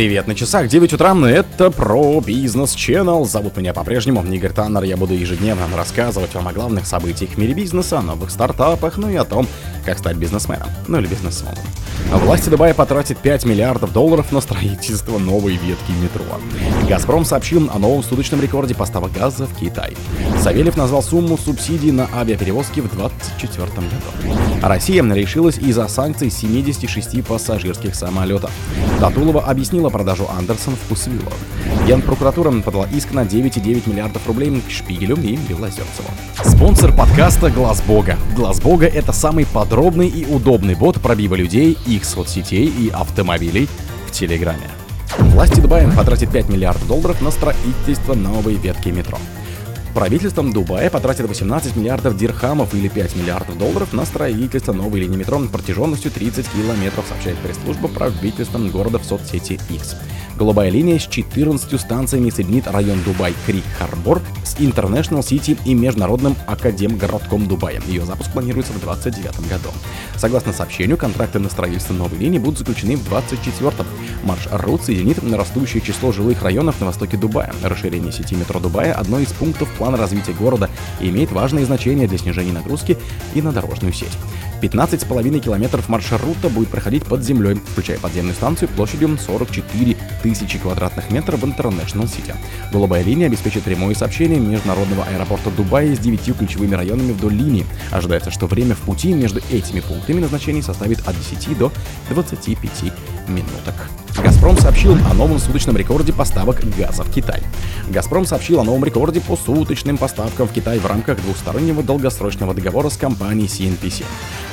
Привет на часах, 9 утра, это про бизнес Channel. Зовут меня по-прежнему Игорь Таннер. Я буду ежедневно рассказывать вам о главных событиях в мире бизнеса, о новых стартапах, ну и о том, как стать бизнесменом, ну или бизнесменом. Власти Дубая потратят 5 миллиардов долларов на строительство новой ветки метро. «Газпром» сообщил о новом суточном рекорде поставок газа в Китай. Савельев назвал сумму субсидий на авиаперевозки в 2024 году. Россия решилась из-за санкций 76 пассажирских самолетов. Татулова объяснила продажу Андерсон в Кусвилло. Генпрокуратура подала иск на 9,9 миллиардов рублей к Шпигелю и Белозерцеву. Спонсор подкаста Глаз Бога. Глаз Бога это самый подробный и удобный бот пробива людей, их соцсетей и автомобилей в Телеграме. Власти Дубая потратят 5 миллиардов долларов на строительство новой ветки метро. Правительством Дубая потратит 18 миллиардов дирхамов или 5 миллиардов долларов на строительство новой линии метро протяженностью 30 километров, сообщает пресс-служба правительства города в соцсети X. Голубая линия с 14 станциями соединит район Дубай-Крик-Харбор с International City и Международным академгородком Дубая. Ее запуск планируется в 2029 году. Согласно сообщению, контракты на строительство новой линии будут заключены в 2024 Маршрут соединит растущее число жилых районов на востоке Дубая. Расширение сети метро Дубая – одно из пунктов плана развития города и имеет важное значение для снижения нагрузки и на дорожную сеть. 15,5 километров маршрута будет проходить под землей, включая подземную станцию площадью 44 тысячи квадратных метров в City. Голубая линия обеспечит прямое сообщение международного аэропорта Дубая с девятью ключевыми районами вдоль линии. Ожидается, что время в пути между этими пунктами назначений составит от 10 до 25 минуток. «Газпром» сообщил о новом суточном рекорде поставок газа в Китай. «Газпром» сообщил о новом рекорде по суточным поставкам в Китай в рамках двустороннего долгосрочного договора с компанией CNPC.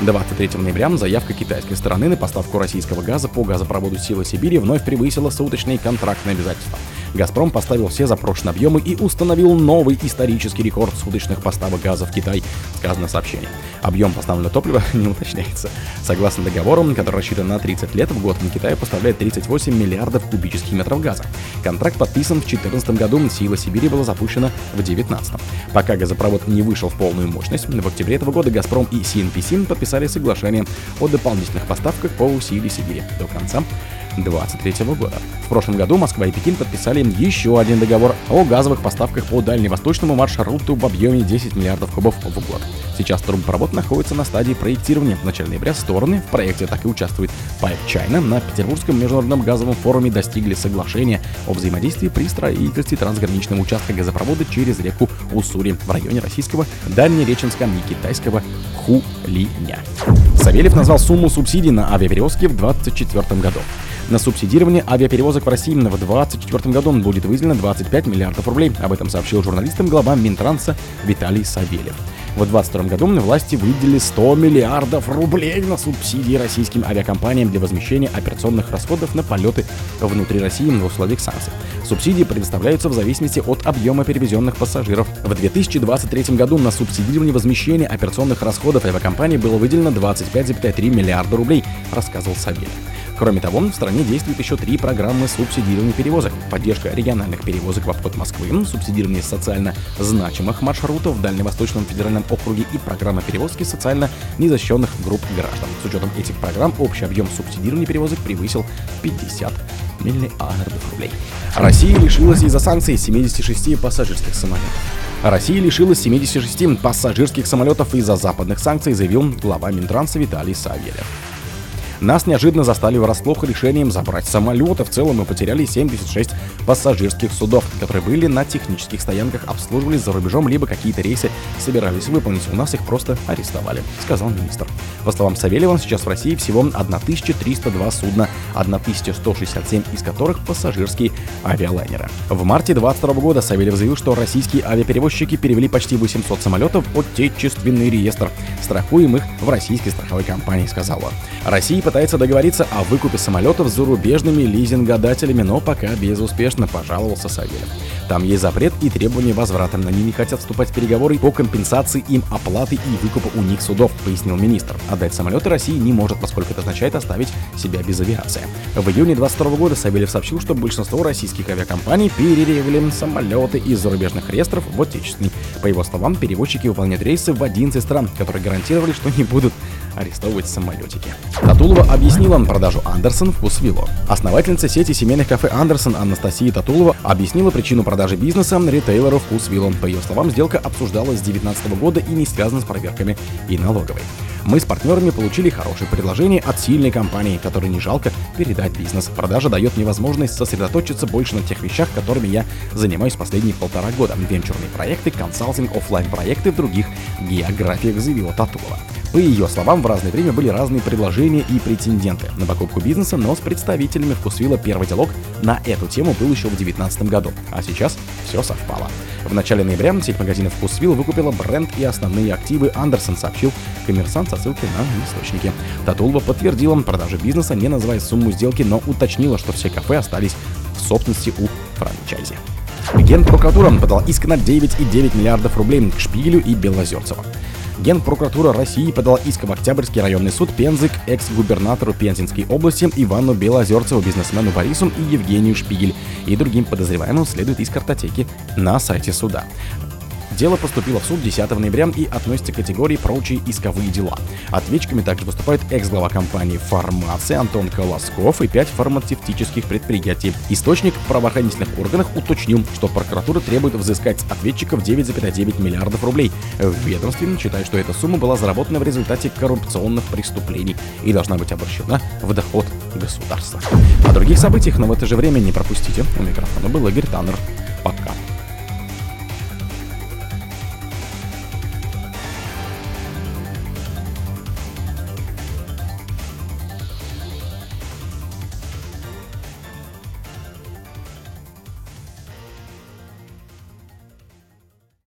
23 ноября заявка китайской стороны на поставку российского газа по газопроводу «Сила Сибири» вновь превысила суточные контрактные обязательства. «Газпром» поставил все запрошенные объемы и установил новый исторический рекорд суточных поставок газа в Китай, сказано в сообщении. Объем поставленного топлива не уточняется. Согласно договору, который рассчитан на 30 лет, в год на Китай поставляет 38 миллиардов кубических метров газа. Контракт подписан в 2014 году, «Сила Сибири» была запущена в 2019. Пока газопровод не вышел в полную мощность, в октябре этого года «Газпром» и CNPC подписали соглашение о дополнительных поставках по «Силе Сибири» до конца 2023 года. В прошлом году Москва и Пекин подписали еще один договор о газовых поставках по дальневосточному маршруту в объеме 10 миллиардов кубов в год. Сейчас трубопровод находится на стадии проектирования. В начале ноября стороны в проекте так и участвует Pipe China. На Петербургском международном газовом форуме достигли соглашения о взаимодействии при строительстве трансграничного участка газопровода через реку Уссури в районе российского Дальнереченска и китайского Хулиня. Савельев назвал сумму субсидий на авиаперевозки в 2024 году. На субсидирование авиаперевозок в России в 2024 году будет выделено 25 миллиардов рублей. Об этом сообщил журналистам глава Минтранса Виталий Савельев. В 2022 году власти выделили 100 миллиардов рублей на субсидии российским авиакомпаниям для возмещения операционных расходов на полеты внутри России в условиях санкций. Субсидии предоставляются в зависимости от объема перевезенных пассажиров. В 2023 году на субсидирование возмещения операционных расходов авиакомпании было выделено 25,3 миллиарда рублей, рассказывал Савельев. Кроме того, в стране действует еще три программы субсидирования перевозок. Поддержка региональных перевозок в обход Москвы, субсидирование социально значимых маршрутов в Дальневосточном федеральном округе и программа перевозки социально незащищенных групп граждан. С учетом этих программ общий объем субсидирования перевозок превысил 50 миллиардов рублей. Россия лишилась из-за санкций 76 пассажирских самолетов. Россия лишилась 76 пассажирских самолетов из-за западных санкций, заявил глава Минтранса Виталий Савельев. Нас неожиданно застали врасплох решением забрать самолеты. В целом мы потеряли 76 пассажирских судов, которые были на технических стоянках, обслуживались за рубежом, либо какие-то рейсы собирались выполнить. У нас их просто арестовали, сказал министр. По словам Савельева, сейчас в России всего 1302 судна, 1167 из которых пассажирские авиалайнеры. В марте 2022 года Савельев заявил, что российские авиаперевозчики перевели почти 800 самолетов в отечественный реестр, страхуемых в российской страховой компании, сказал он. Россия пытается договориться о выкупе самолетов с зарубежными лизингодателями, но пока безуспешно, пожаловался Савельев. Там есть запрет и требования возврата. Они не хотят вступать в переговоры по компенсации им оплаты и выкупа у них судов, пояснил министр. Отдать самолеты России не может, поскольку это означает оставить себя без авиации. В июне 2022 года Савельев сообщил, что большинство российских авиакомпаний перерегли самолеты из зарубежных реестров в отечественный. По его словам, перевозчики выполняют рейсы в 11 стран, которые гарантировали, что не будут арестовывать самолетики. Татулова объяснила продажу Андерсон вкусвиллу. Основательница сети семейных кафе Андерсон Анастасия Татулова объяснила причину продажи бизнеса ритейлеру вкусвиллу. По ее словам, сделка обсуждалась с 2019 года и не связана с проверками и налоговой. Мы с партнерами получили хорошее предложение от сильной компании, которой не жалко передать бизнес. Продажа дает мне возможность сосредоточиться больше на тех вещах, которыми я занимаюсь последние полтора года. Венчурные проекты, консалтинг, офлайн проекты в других географиях, заявила Татулова. По ее словам, в разное время были разные предложения и претенденты на покупку бизнеса, но с представителями Вкусвилла первый диалог на эту тему был еще в 2019 году, а сейчас все совпало. В начале ноября сеть магазинов Вкусвилл выкупила бренд и основные активы Андерсон, сообщил коммерсант со ссылкой на источники. Татулова подтвердила продажи бизнеса, не называя сумму сделки, но уточнила, что все кафе остались в собственности у франчайзи. Генпрокуратура подала иск на 9,9 миллиардов рублей к Шпигелю и Белозерцеву. Генпрокуратура России подала иск в Октябрьский районный суд Пензы к экс-губернатору Пензенской области Ивану Белозерцеву, бизнесмену Борису и Евгению Шпигель и другим подозреваемым следует из картотеки на сайте суда. Дело поступило в суд 10 ноября и относится к категории «Прочие исковые дела». Ответчиками также выступают экс-глава компании «Фармация» Антон Колосков и пять фармацевтических предприятий. Источник в правоохранительных органах уточнил, что прокуратура требует взыскать с ответчиков 9,9 миллиардов рублей. В ведомстве считают, что эта сумма была заработана в результате коррупционных преступлений и должна быть обращена в доход государства. О других событиях, но в это же время не пропустите. У микрофона был Игорь Таннер. Пока.